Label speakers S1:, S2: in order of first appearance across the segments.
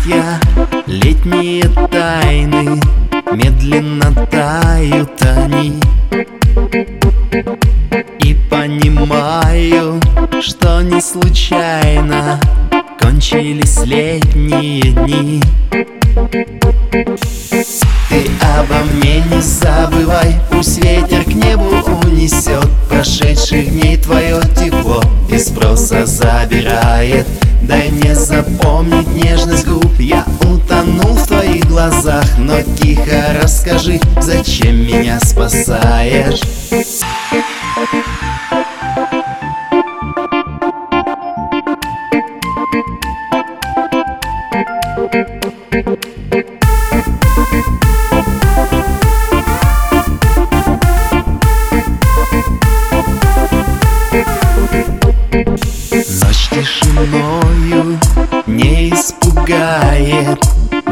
S1: Листья, летние тайны Медленно тают они. И понимаю, что не случайно Кончились летние дни. Ты обо мне не забывай Пусть ветер к небу унесет Прошедших дней твое тепло И спроса забирает Дай мне запомнить нежность губ Я утонул в твоих глазах Но тихо расскажи, зачем меня спасаешь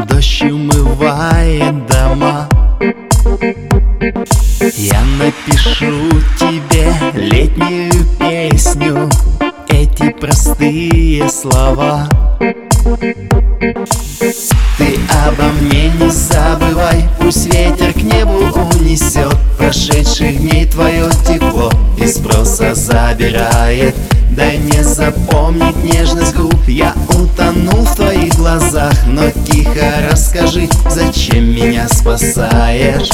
S1: Дождь умывает дома. Я напишу тебе летнюю песню. Эти простые слова. Ты обо мне не забывай Пусть ветер к небу унесет. Прошедших дней твое тепло И спроса забирает. Дай мне запомнить нежность губ Я утонул в твоих глазах Но тихо расскажи, зачем меня спасаешь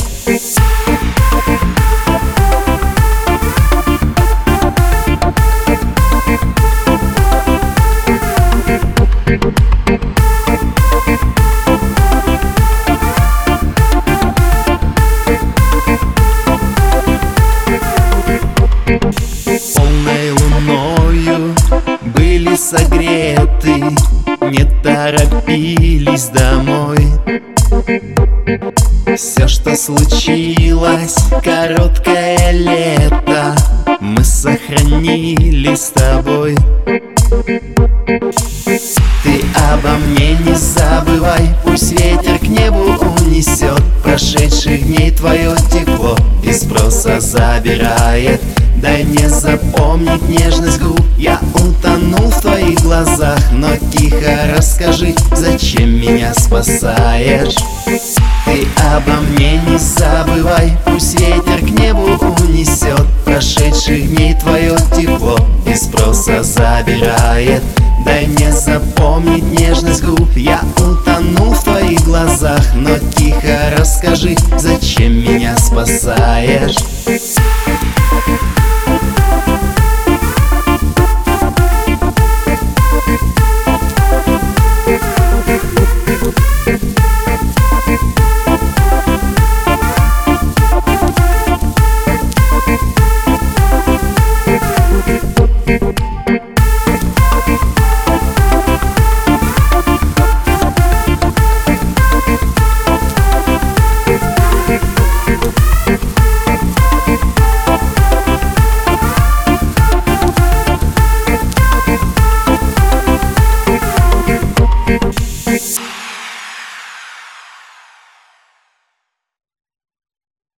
S1: торопились домой. Все, что случилось, короткое лето Мы сохранили с тобой. Ты обо мне не забывай Пусть ветер к небу унесет Прошедших дней твое И спроса забирает. Дай мне запомнить нежность губ Я утонул в твоих глазах Но тихо расскажи, зачем меня спасаешь? Ты обо мне не забывай Пусть ветер к небу унесет. Прошедших дней твое тепло И спроса забирает. Дай мне запомнить нежность губ Я утонул в твоих глазах Но тихо расскажи, зачем меня спасаешь